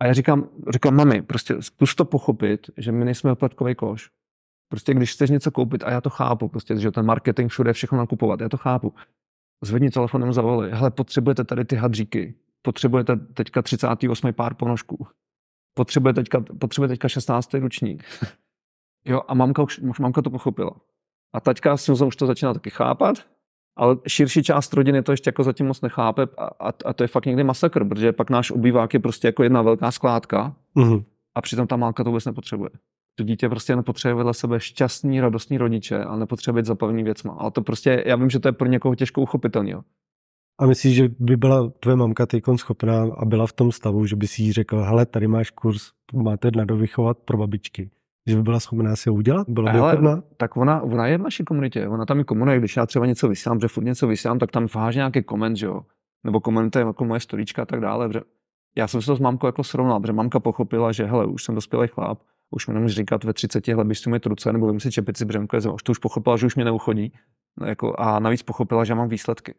A já říkám, říkám, mami, prostě zkus to pochopit, že my nejsme oplatkový koš. Prostě když chceš něco koupit, a já to chápu, prostě, že ten marketing všude všechno nakupovat, já to chápu. Zvedni telefonem zavolej, hele, potřebujete tady ty hadříky, potřebujete teďka 38. pár ponožků, potřebujete teďka, potřebujete teďka 16. ručník. jo, a mamka už, mamka to pochopila. A taťka s už to začíná taky chápat ale širší část rodiny to ještě jako zatím moc nechápe a, a, a to je fakt někdy masakr, protože pak náš obývák je prostě jako jedna velká skládka mm-hmm. a přitom ta málka to vůbec nepotřebuje. To dítě prostě nepotřebuje vedle sebe šťastný, radostný rodiče a nepotřebuje být zapavený věcma. Ale to prostě, já vím, že to je pro někoho těžko uchopitelný. Jo. A myslíš, že by byla tvoje mamka teď schopná a byla v tom stavu, že by si jí řekl, hele, tady máš kurz, máte na dovychovat pro babičky. Že by byla schopná si ho udělat? Byla by Hele, tak ona, ona je v naší komunitě, ona tam je komunuje, když já třeba něco vysílám, že furt něco vysílám, tak tam vážně nějaký koment, že jo? Nebo komentuje jako moje storička a tak dále. Že já jsem si to s mamkou jako srovnal, protože mamka pochopila, že hele, už jsem dospělý chlap, už mi nemůžeš říkat ve 30 let, bys tu mít ruce, nebo vím si čepici břemko, už to už pochopila, že už mě neuchodí. No, jako, a navíc pochopila, že mám výsledky.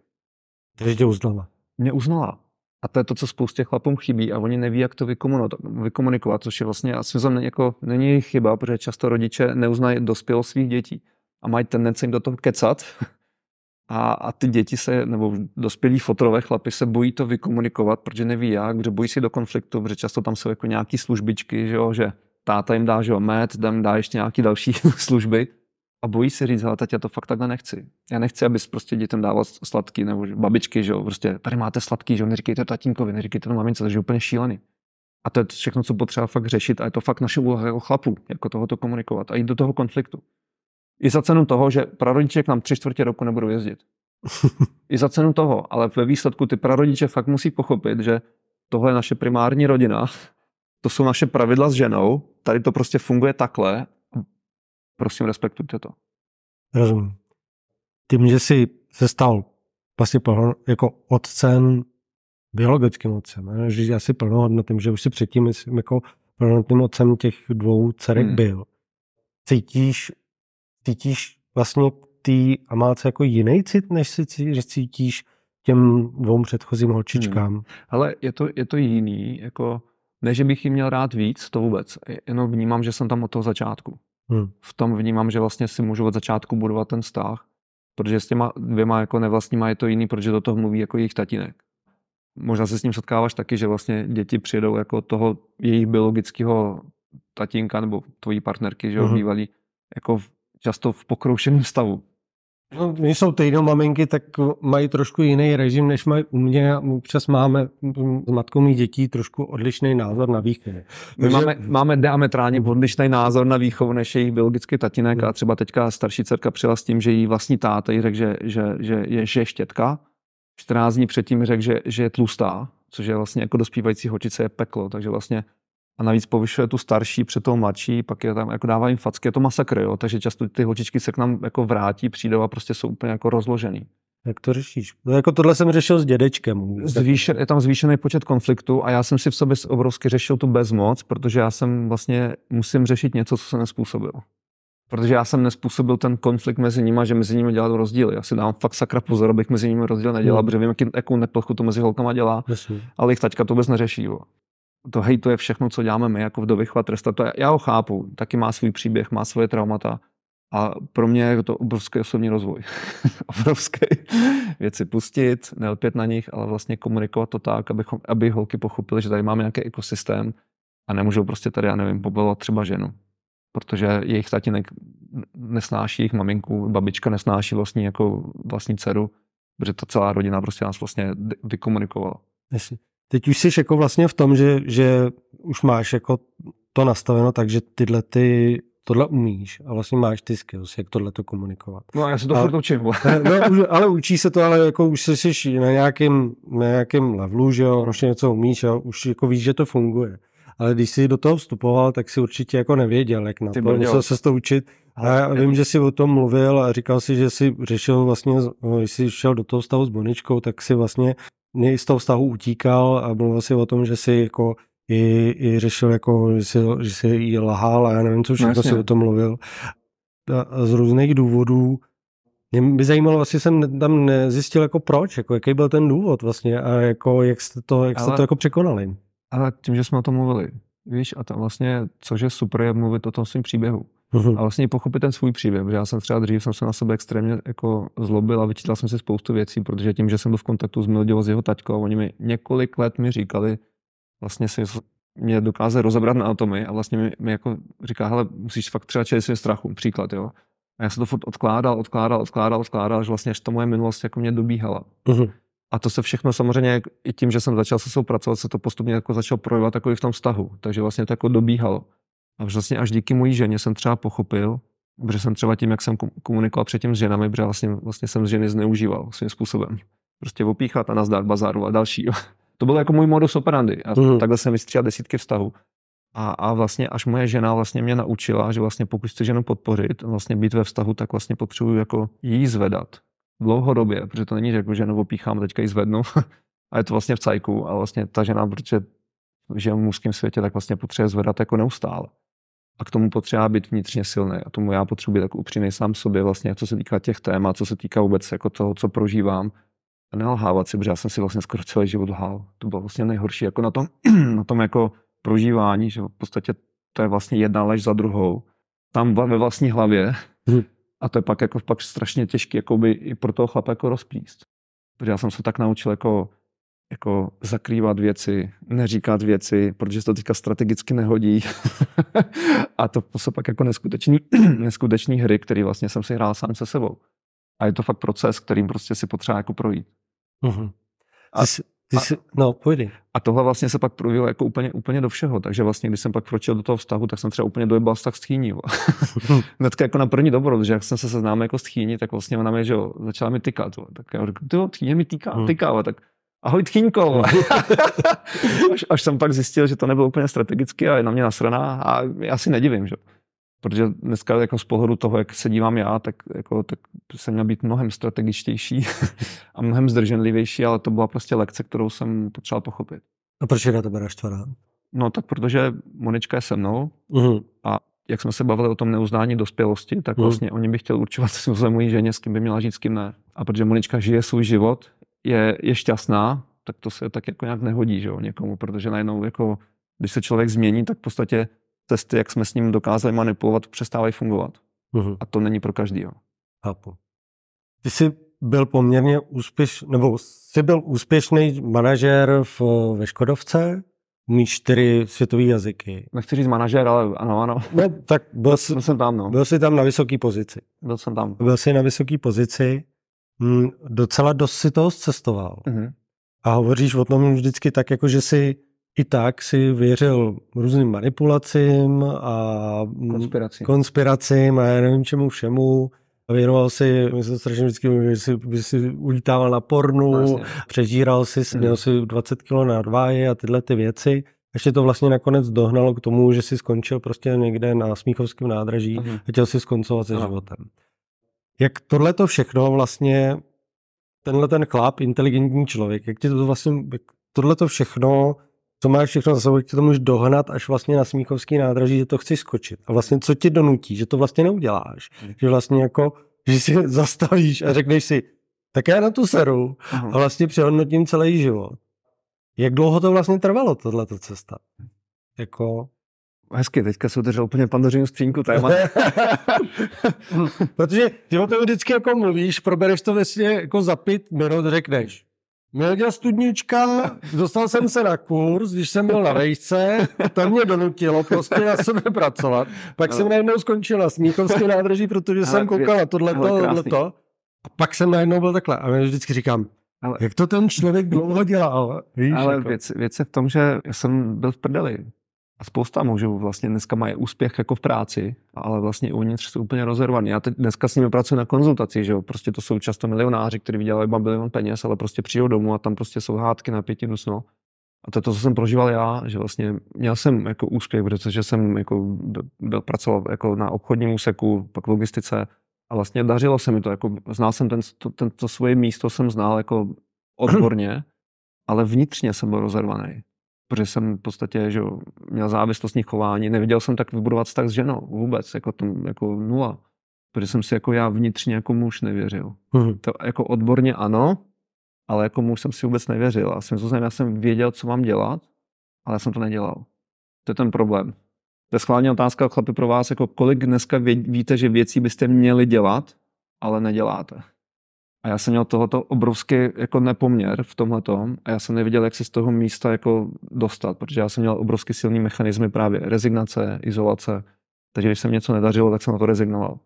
Takže tě uznala. Mě uznala. A to je to, co spoustě chlapům chybí a oni neví, jak to vykomunikovat, což je vlastně asi není, jako, není jejich chyba, protože často rodiče neuznají dospělost svých dětí a mají tendenci jim do toho kecat. A, a ty děti se, nebo dospělí fotrové chlapy se bojí to vykomunikovat, protože neví jak, protože bojí si do konfliktu, protože často tam jsou jako nějaký službičky, že, jo, že táta jim dá, že jo, med, dá ještě nějaký další služby a bojí se říct, ale teď já to fakt takhle nechci. Já nechci, abys prostě dětem dával sladký, nebo babičky, že jo, prostě tady máte sladký, že jo, neříkejte to tatínkovi, neříkejte to mamince, takže je úplně šílený. A to je všechno, co potřeba fakt řešit a je to fakt naše úloha jako chlapů, jako tohoto komunikovat a jít do toho konfliktu. I za cenu toho, že prarodiče k nám tři čtvrtě roku nebudou jezdit. I za cenu toho, ale ve výsledku ty prarodiče fakt musí pochopit, že tohle je naše primární rodina, to jsou naše pravidla s ženou, tady to prostě funguje takhle prosím respektujte to. Rozumím. Tím, že jsi se stal vlastně jako otcem, biologickým otcem, že jsi asi plnohodnotným, že už si předtím jako plnohodnotným otcem těch dvou dcerek hmm. byl. Cítíš, cítíš vlastně ty Amálce jako jiný cit, než si že cítíš těm dvou předchozím holčičkám? Hmm. Ale je to, je to jiný, jako ne, že bych jim měl rád víc, to vůbec. Jenom vnímám, že jsem tam od toho začátku. Hmm. V tom vnímám, že vlastně si můžu od začátku budovat ten vztah, protože s těma dvěma jako nevlastníma je to jiný, protože do toho mluví jako jejich tatínek. Možná se s ním setkáváš taky, že vlastně děti přijedou jako toho jejich biologického tatínka nebo tvojí partnerky, že jo, hmm. bývalý, jako v, často v pokroušeném stavu. No, my jsou týdno maminky, tak mají trošku jiný režim, než mají u mě. Občas máme s matkou mých dětí trošku odlišný názor na výchovu. My máme, máme diametrálně odlišný názor na výchovu než jejich biologický tatínek a třeba teďka starší dcerka přijela s tím, že jí vlastní táta jí řekl, že, že, že, je, že je štětka. 14 dní předtím řekl, že, že je tlustá, což je vlastně jako dospívající hočice je peklo, takže vlastně a navíc povyšuje tu starší před tou mladší, pak je tam, jako dává jim facky, je to masakr, jo? takže často ty holčičky se k nám jako vrátí, přijdou a prostě jsou úplně jako rozložený. Jak to řešíš? No jako tohle jsem řešil s dědečkem. Zvýšen, je tam zvýšený počet konfliktů a já jsem si v sobě obrovsky řešil tu bezmoc, protože já jsem vlastně musím řešit něco, co jsem nespůsobil. Protože já jsem nespůsobil ten konflikt mezi nimi, že mezi nimi dělat rozdíly. Já si dám fakt sakra pozor, abych mezi nimi rozdíl nedělal, hmm. protože vím, jaký, jakou neplechu to mezi holkama dělá, Myslím. ale jejich taťka to vůbec neřeší. Jo to hejtuje všechno, co děláme my, jako v dovychvat tresta. To já ho chápu, taky má svůj příběh, má svoje traumata. A pro mě je to obrovský osobní rozvoj. obrovský. Věci pustit, nelpět na nich, ale vlastně komunikovat to tak, abychom, aby holky pochopily, že tady máme nějaký ekosystém a nemůžou prostě tady, já nevím, pobalovat třeba ženu. Protože jejich tatínek nesnáší jejich maminku, babička nesnáší vlastní, jako vlastní dceru, protože ta celá rodina prostě nás vlastně vykomunikovala. Jestli. Teď už jsi jako vlastně v tom, že, že už máš jako to nastaveno tak, že tyhle ty tohle umíš a vlastně máš ty skills, jak tohle to komunikovat. No a já se to furt učím. no, ale učí se to, ale jako už jsi na nějakém, na nějakém levelu, že jo, už něco umíš a už jako víš, že to funguje. Ale když jsi do toho vstupoval, tak si určitě jako nevěděl, jak na Ty to, musel se to učit. A já vím, že jsi o tom mluvil a říkal si, že jsi řešil vlastně, když jsi šel do toho stavu s Boničkou, tak si vlastně z toho vztahu utíkal a mluvil si o tom, že si jako i, i řešil, jako, že, si, že si jí lahal a já nevím, co všechno no, si o tom mluvil. A z různých důvodů mě by zajímalo, asi jsem tam nezjistil, jako proč, jako jaký byl ten důvod vlastně a jako jak jste to, jak jste ale, to jako překonali. Ale tím, že jsme o tom mluvili, víš, a tam vlastně, což je super, je mluvit o tom svým příběhu. Uh-huh. A vlastně pochopit ten svůj příběh, protože já jsem třeba dřív jsem se na sebe extrémně jako zlobil a vyčítal jsem si spoustu věcí, protože tím, že jsem byl v kontaktu s Mildiou, s jeho taťkou, oni mi několik let mi říkali, vlastně si mě dokázali rozebrat na atomy a vlastně mi, mi jako říká, hele, musíš fakt třeba čelit svým strachu, příklad, jo. A já jsem to furt odkládal, odkládal, odkládal, odkládal, až vlastně až ta moje minulost jako mě dobíhala. Uh-huh. A to se všechno samozřejmě i tím, že jsem začal se svou pracovat, se to postupně jako začal projevovat jako i v tom vztahu. Takže vlastně to jako dobíhalo. A vlastně až díky mojí ženě jsem třeba pochopil, protože jsem třeba tím, jak jsem komunikoval předtím s ženami, protože vlastně, vlastně jsem z ženy zneužíval svým způsobem. Prostě opíchat a nazdar bazaru a další. To byl jako můj modus operandi. A Mhm. takhle jsem vystříhal desítky vztahů. A, a vlastně až moje žena vlastně mě naučila, že vlastně pokud chci ženu podpořit, vlastně být ve vztahu, tak vlastně potřebuji jako jí zvedat dlouhodobě, protože to není, že jako ženu opíchám, teďka ji zvednu a je to vlastně v cajku a vlastně ta žena, protože žije v mužském světě, tak vlastně potřebuje zvedat jako neustále. A k tomu potřeba být vnitřně silný. A tomu já potřebuji být jako upřímný sám sobě, vlastně, co se týká těch témat, co se týká vůbec jako toho, co prožívám. A nelhávat si, protože já jsem si vlastně skoro celý život lhal. To bylo vlastně nejhorší jako na tom, na tom jako prožívání, že v podstatě to je vlastně jedna lež za druhou. Tam ve vlastní hlavě. Mhm. A to je pak jako pak strašně těžké jako by i pro toho chlapa jako rozplíst. Protože já jsem se tak naučil jako, jako zakrývat věci, neříkat věci, protože se to teďka strategicky nehodí. a to jsou pak jako neskutečný, neskutečný hry, který vlastně jsem si hrál sám se sebou. A je to fakt proces, kterým prostě si potřeba jako projít. Mhm. A- Ty jsi, a- jsi, no, pojď. A tohle vlastně se pak projevilo jako úplně, úplně do všeho. Takže vlastně, když jsem pak kročil do toho vztahu, tak jsem třeba úplně dojebal vztah s tchýní. jo. Hnedka jako na první dobro, protože jak jsem se seznámil jako s tchýní, tak vlastně ona mě, že jo, začala mi tykat. Tak já říkám, ty jo, mi týká, Hmm. tyká, tak ahoj tchýňko. až, až, jsem pak zjistil, že to nebylo úplně strategicky a je na mě nasraná a já si nedivím, že. Protože dneska jako z pohledu toho, jak se dívám já, tak, jako, tak jsem měl být mnohem strategičtější a mnohem zdrženlivější, ale to byla prostě lekce, kterou jsem potřeboval pochopit. A proč je na tebe naštvaná? No tak protože Monička je se mnou, Mhm. jak jsme se bavili o tom neuznání dospělosti, tak Hmm. vlastně oni by chtěli určovat se mojí ženě, s kým by měla žít, s kým ne. A protože Monička žije svůj život, je, je šťastná, tak to se tak jako nějak nehodí že jo, někomu, protože najednou jako, když se člověk změní, tak v podstatě cesty, jak jsme s ním dokázali manipulovat, přestávají fungovat. Mhm. A to není pro každýho. Chápu. Ty jsi byl poměrně úspěšný, nebo jsi byl úspěšný manažer v, ve Škodovce, umíš čtyři světové jazyky. Nechci říct manažer, ale ano, ano. No, tak byl jsi, Byl jsem tam, no. byl jsi tam na vysoké pozici. Byl jsem tam. Byl jsi na vysoké pozici, hm, docela dost si toho zcestoval. Mhm. A hovoříš o tom vždycky tak, jako že si i tak si věřil různým manipulacím a hm, Konspiraci. konspiracím a já nevím čemu všemu. A Věnoval si, my se strašně vždycky že si, že si ulítával na pornu, No, no, jasně. přežíral si, Mhm. měl si 20 kg na dváje a tyhle ty věci. Ještě to vlastně nakonec dohnalo k tomu, že si skončil prostě někde na Smíchovském nádraží Mhm. a chtěl si skoncovat se Ano. životem. Jak tohle to všechno vlastně, tenhle ten chlap, inteligentní člověk, jak ti to vlastně, tohle to všechno, co máš všechno za sebou, jak ti to můžeš dohnat až vlastně na Smíchovský nádraží, že to chceš skočit. A vlastně co ti donutí, že to vlastně neuděláš. Mhm. Že vlastně jako, že si zastavíš a řekneš si, tak já na tu seru a vlastně přehodnotím celý život. Jak dlouho to vlastně trvalo, tohleto cesta? Jako, Hezky, teďka se otevřel úplně pandořinu skřínku téma. Protože ty o tom vždycky jako mluvíš, probereš to vlastně jako za pět minut, řekneš. Měl dělat studnička, dostal jsem se na kurz, když jsem byl na vejšce, to mě donutilo prostě na sebe pracovat. Pak jsem najednou skončil na Smíchovské nádraží, protože Hele, jsem koukal na tohleto, tohleto. A pak jsem najednou byl takhle. A já vždycky říkám, Ale- jak to ten člověk dlouho dělal? Víš, Ale jako. věc, věc je v tom, že já jsem byl v prdeli. A spousta mužů vlastně dneska mají úspěch jako v práci, ale vlastně uvnitř jsou úplně rozervaný. Já teď dneska s nimi pracuji na konzultaci, že jo, prostě to jsou často milionáři, kteří vydělají bilion peněz, ale prostě přijdou domů a tam prostě jsou hádky na pěti dusno. A to je to, co jsem prožíval já, že vlastně měl jsem jako úspěch, protože jsem jako byl, pracoval jako na obchodním úseku, pak logistice a vlastně dařilo se mi to, jako znal jsem ten, to, ten, to svoje místo jsem znal jako odborně, ale vnitřně jsem byl rozervaný. Protože jsem v podstatě že jo, měl závislostní chování, neviděl jsem tak vybudovat vztah s ženou vůbec, jako, tom, jako nula. Protože jsem si jako já vnitřně jako muž nevěřil. Mhm. To jako odborně ano, ale jako muž jsem si vůbec nevěřil. A jsem já jsem věděl, co mám dělat, ale já jsem to nedělal. To je ten problém. To je schválně otázka, chlapi, pro vás, jako kolik dneska vě- víte, že věcí byste měli dělat, ale neděláte. A já jsem měl tohoto obrovský jako nepoměr v tomhletom a já jsem nevěděl, jak se z toho místa jako dostat, protože já jsem měl obrovský silný mechanismy právě rezignace, izolace. Takže když se mi něco nedařilo, tak jsem na to rezignoval.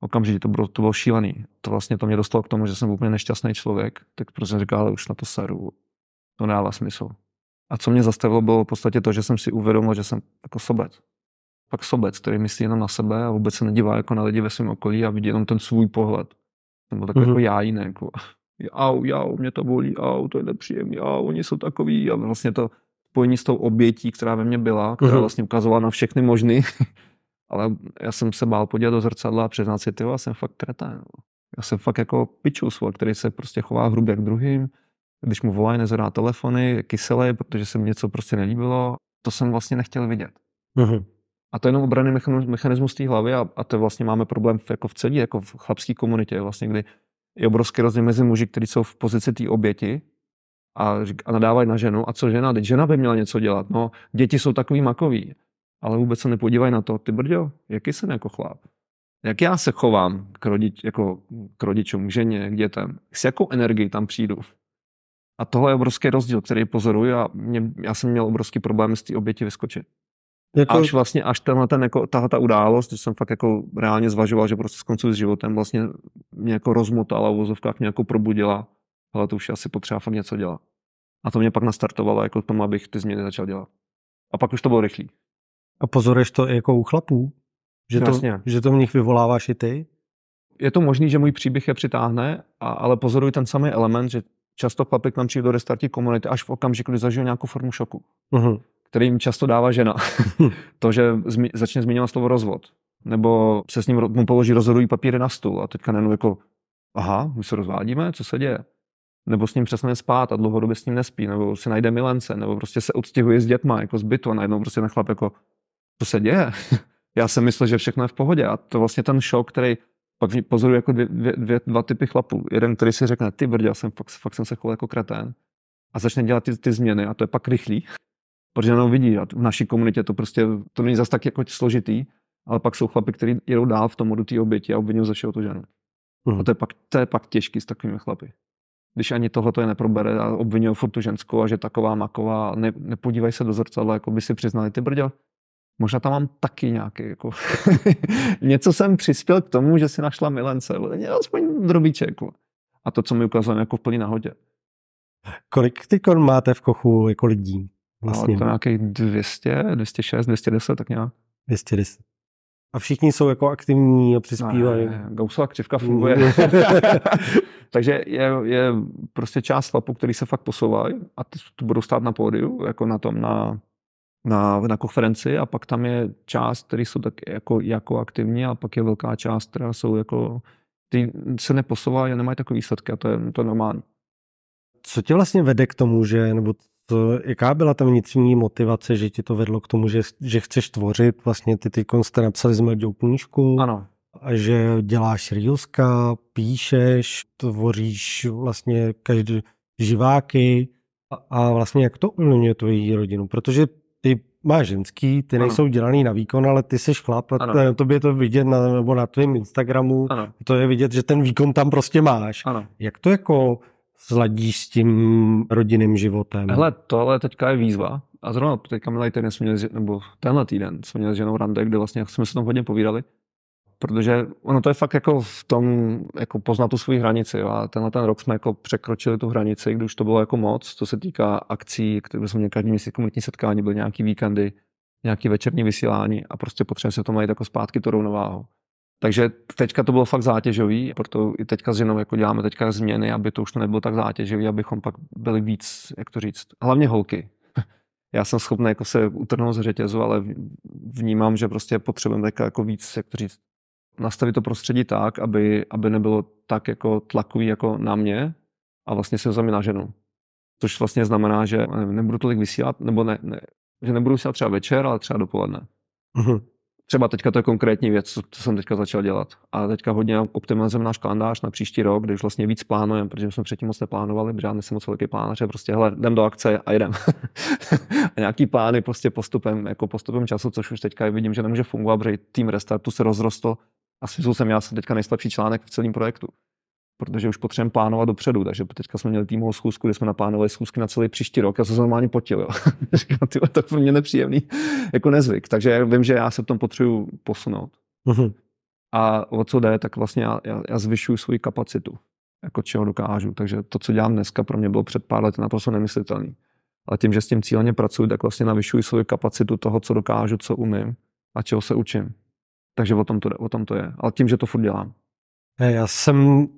Okamžitě to bylo, to bylo šílený. To vlastně to mě dostalo k tomu, že jsem úplně nešťastný člověk. Tak prostě jsem říkal, ale už na to seru. To nedává smysl. A co mě zastavilo, bylo v podstatě to, že jsem si uvědomil, že jsem jako sobec. Pak sobec, který myslí jenom na sebe a vůbec se nedívá jako na lidi ve svém okolí a vidí jenom ten svůj pohled. Jsem byl takový Mhm. jako jájínek. Jako. Au, jau, mě to bolí, au, to je nepříjemný, au, oni jsou takový. A vlastně to spojení s tou obětí, která ve mně byla, která Mhm. vlastně ukazovala na všechny možný. Ale já jsem se bál podívat do zrcadla a přiznat si, ty já jsem fakt kretén. Já jsem fakt jako pičus, který se prostě chová hrubě k druhým. Když mu volají, nezvedá telefony, kyselý, protože se mi něco prostě nelíbilo. To jsem vlastně nechtěl vidět. Mhm. A to je jenom obranný mechanismus, té hlavy a, a to vlastně máme problém v, jako v celé, jako v chlapské komunitě, vlastně, kdy je obrovský rozdíl mezi muži, kteří jsou v pozici té oběti a, a nadávají na ženu. A co žena? Teď žena by měla něco dělat. No, děti jsou takový makový, ale vůbec se nepodívají na to, ty brďo, jaký jsem jako chlap? Jak já se chovám k, rodič, jako k rodičům, k ženě, k dětem? S jakou energií tam přijdu? A tohle je obrovský rozdíl, který pozoruji a mě, já jsem měl obrovský problém z té oběti vyskočit. Jako, Až vlastně, až tenhle ten, jako, tahle ta událost, že jsem fakt jako reálně zvažoval, že prostě skoncuji s životem, vlastně mě jako rozmotala v vozovkách, mě jako probudila, ale to už asi potřeba fakt něco dělat. A to mě pak nastartovalo jako k tomu, abych ty změny začal dělat. A pak už to bylo rychlý. a pozoruješ to i jako u chlapů? Že to, že to v nich vyvoláváš i ty? Je to možný, že můj příběh je přitáhne, a, ale pozoruji ten samý element, že často chlapy k nám přijde do restartní komunity až v okamžiku, kdy zažijou nějakou formu šoku, Mhm. Který jim často dává žena. to, že zmi, začne zmiňovat slovo rozvod, nebo se s ním mu položí rozhodují papíry na stůl a teďka najednou jako, aha, už se rozvádíme, co se děje? Nebo s ním přestane spát a dlouhodobě s ním nespí, nebo si najde milence, nebo prostě se odstěhuje s dětma jako z bytu a najednou prostě ten chlap jako, co se děje? Já jsem myslel, že všechno je v pohodě a to vlastně ten šok, který pak pozoruju jako dvě, dvě, dvě, dva typy chlapů. Jeden, který si řekne, ty brdě, já jsem fakt, fakt jsem se choval jako kretén a začne dělat ty, ty změny a to je pak rychlý, protože jenom vidí a v naší komunitě to prostě, to není zas tak jako složitý, ale pak jsou chlapy, kteří jedou dál v tom modu té oběti a obvinují za všeho tu ženu. Mhm. A to je pak, to je pak těžký s takovými chlapy. Když ani tohle to je neprobere a obvinují furt tu ženskou a že taková maková, ne, nepodívají se do zrcadla, jako by si přiznali, ty brďo, možná tam mám taky nějaký, jako, něco jsem přispěl k tomu, že si našla milence, ně- aspoň drobíček. vole. A to, co mi ukazuje jako v plný nahodě. Kolik ty máte v kochu jako lidí? Vlastně. Vlastně Ale to nějakých 200, 206, 210, tak nějak. 210. A všichni jsou jako aktivní a přispívají. Ne, Gaussova křivka funguje. Takže je, je prostě část chlapů, který se fakt posouvají a ty tu budou stát na pódiu, jako na tom, na, na, na konferenci a pak tam je část, který jsou tak jako, jako aktivní a pak je velká část, která jsou jako, ty se neposouvají a nemají takové výsledky a to je, to je normální. Co tě vlastně vede k tomu, že, nebo jaká byla ta vnitřní motivace, že ti to vedlo k tomu, že, že chceš tvořit, vlastně ty ty jste napsali s Mladou knížku Ano, a že děláš reelska, píšeš, tvoříš vlastně každý živáky a, a vlastně jak to ovlivňuje tvoji rodinu, protože ty máš ženský, ty Ano. nejsou dělaný na výkon, ale ty jsi chlap a Ano. to, tobě je to vidět na, nebo na tvém Instagramu, ano, to je vidět, že ten výkon tam prostě máš. ano. Jak to jako sladíš s tím rodinným životem? Hele, tohle teďka je výzva. A zrovna teďka minulý týden jsme měli, nebo tenhle týden jsme měli s ženou rande, kde vlastně jsme se tam hodně povídali. Protože ono to je fakt jako v tom, jako poznat tu svoji hranici. Jo. A tenhle ten rok jsme jako překročili tu hranici, když už to bylo jako moc, co se týká akcí, které jsme měli každý měsíc komunitní setkání, byly nějaký víkendy, nějaký večerní vysílání a prostě potřebujeme se v tom najít jako zpátky tu rovnováhu. Takže teďka to bylo fakt zátěžový, proto i teďka s ženou jako děláme teďka změny, aby to už to nebylo tak zátěžový, abychom pak byli víc, jak to říct, hlavně holky. Já jsem schopný jako se utrhnout z řetězu, ale vnímám, že prostě potřebujeme teďka jako víc, jak to říct, nastavit to prostředí tak, aby, aby nebylo tak jako tlakový jako na mě a vlastně se vzami na ženu. Což vlastně znamená, že nebudu tolik vysílat, nebo ne, ne, že nebudu vysílat třeba večer, ale třeba dopoledne. Třeba teďka to je konkrétní věc, co, co jsem teďka začal dělat. A teďka hodně optimalizujeme náš kalendář na příští rok, kde už vlastně víc plánujeme, protože jsme předtím moc neplánovali, protože já nejsem moc velký že prostě hele, jdem do akce a jdem. a nějaký plány prostě postupem, jako postupem času, což už teďka vidím, že nemůže fungovat, protože tým restartu se rozrostl a smysl jsem já jsem teďka nejslabší článek v celém projektu. Protože už potřebujeme plánovat dopředu, takže teďka jsme měli týmovou schůzku, kde jsme naplánovali schůzky na celý příští rok. Já jsem se normálně potil. Jo. Říkám, ty vole, to je pro mě nepříjemný jako nezvyk. Takže já vím, že já se v tom potřebuji posunout. Mhm. A o co jde, tak vlastně já, já, já zvyšuju svoji kapacitu, jako čeho dokážu. Takže to, co dělám dneska, pro mě bylo před pár lety naprosto nemyslitelný. Ale tím, že s tím cíleně pracuji, tak vlastně navyšuji svoji kapacitu toho, co dokážu, co umím a čeho se učím. Takže o tom to, jde- o tom to je. Ale tím, že to furt dělám. Já jsem,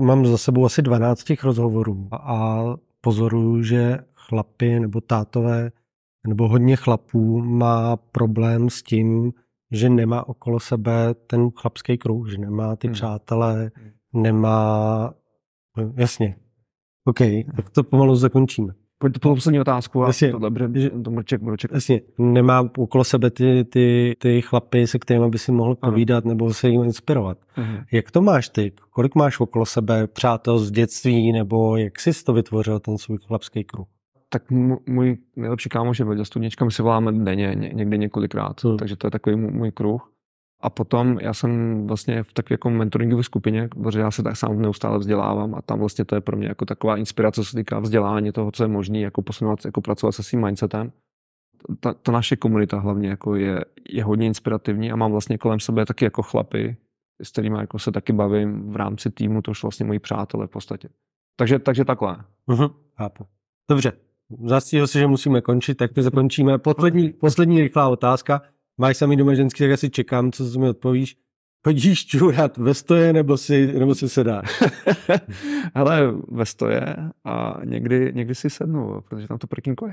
mám za sebou asi 12 těch rozhovorů a pozoruju, že chlapy nebo tátové nebo hodně chlapů má problém s tím, že nemá okolo sebe ten chlapský kruh, že nemá ty hmm. přátelé, nemá... Jasně. OK, tak to pomalu zakončíme. Pojď to poslední otázku a Jasně, to dobře, že, to mrček, mrček. Jasně, nemá okolo sebe ty, ty, ty chlapy, se kterými by si mohl povídat ano. nebo se jim inspirovat. Uh-huh. Jak to máš ty? Kolik máš okolo sebe přátel z dětství nebo jak jsi to vytvořil, ten svůj chlapský kruh? tak můj nejlepší kámoš je Veďa Studnička, my si voláme denně, ně, někdy několikrát, hmm. takže to je takový můj kruh. A potom já jsem vlastně v takové jako mentoringové skupině, protože já se tak sám neustále vzdělávám a tam vlastně to je pro mě jako taková inspirace, co se týká vzdělání toho, co je možné, jako posunovat, jako pracovat se svým mindsetem. Ta, ta naše komunita hlavně jako je, je hodně inspirativní a mám vlastně kolem sebe taky jako chlapy, s kterými jako se taky bavím v rámci týmu, to už vlastně moji přátelé v podstatě. Takže, takže takhle. Uh-huh. Chápu. Dobře, zastíhl se, že musíme končit, tak to zakončíme. Poslední, poslední rychlá otázka. Máš sami doma ženský, tak asi čekám, co mi odpovíš. Chodíš čůrat ve stoje nebo si, nebo si sedáš? Hele, ve stoje a někdy, někdy si sednu, protože tam to prkínko je.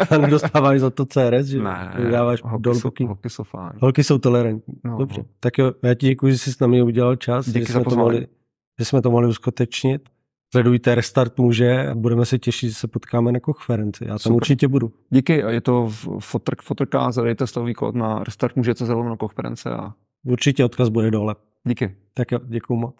a nedostáváš za to CRS, že ne, dáváš holky, jsou, holky jsou fajn. Holky jsou tolerantní. No, Dobře. No. Tak jo, já ti děkuji, že jsi s námi udělal čas. Díky že za jsme, to mohli, že jsme to mohli uskutečnit. Sledujte Restart může a budeme se těšit, že se potkáme na konferenci. Já tam Super. určitě budu. Díky, je to fotr, fotrka, zadejte slový kód na Restart může se na konference a... Určitě odkaz bude dole. Díky. Tak jo, děkuju moc.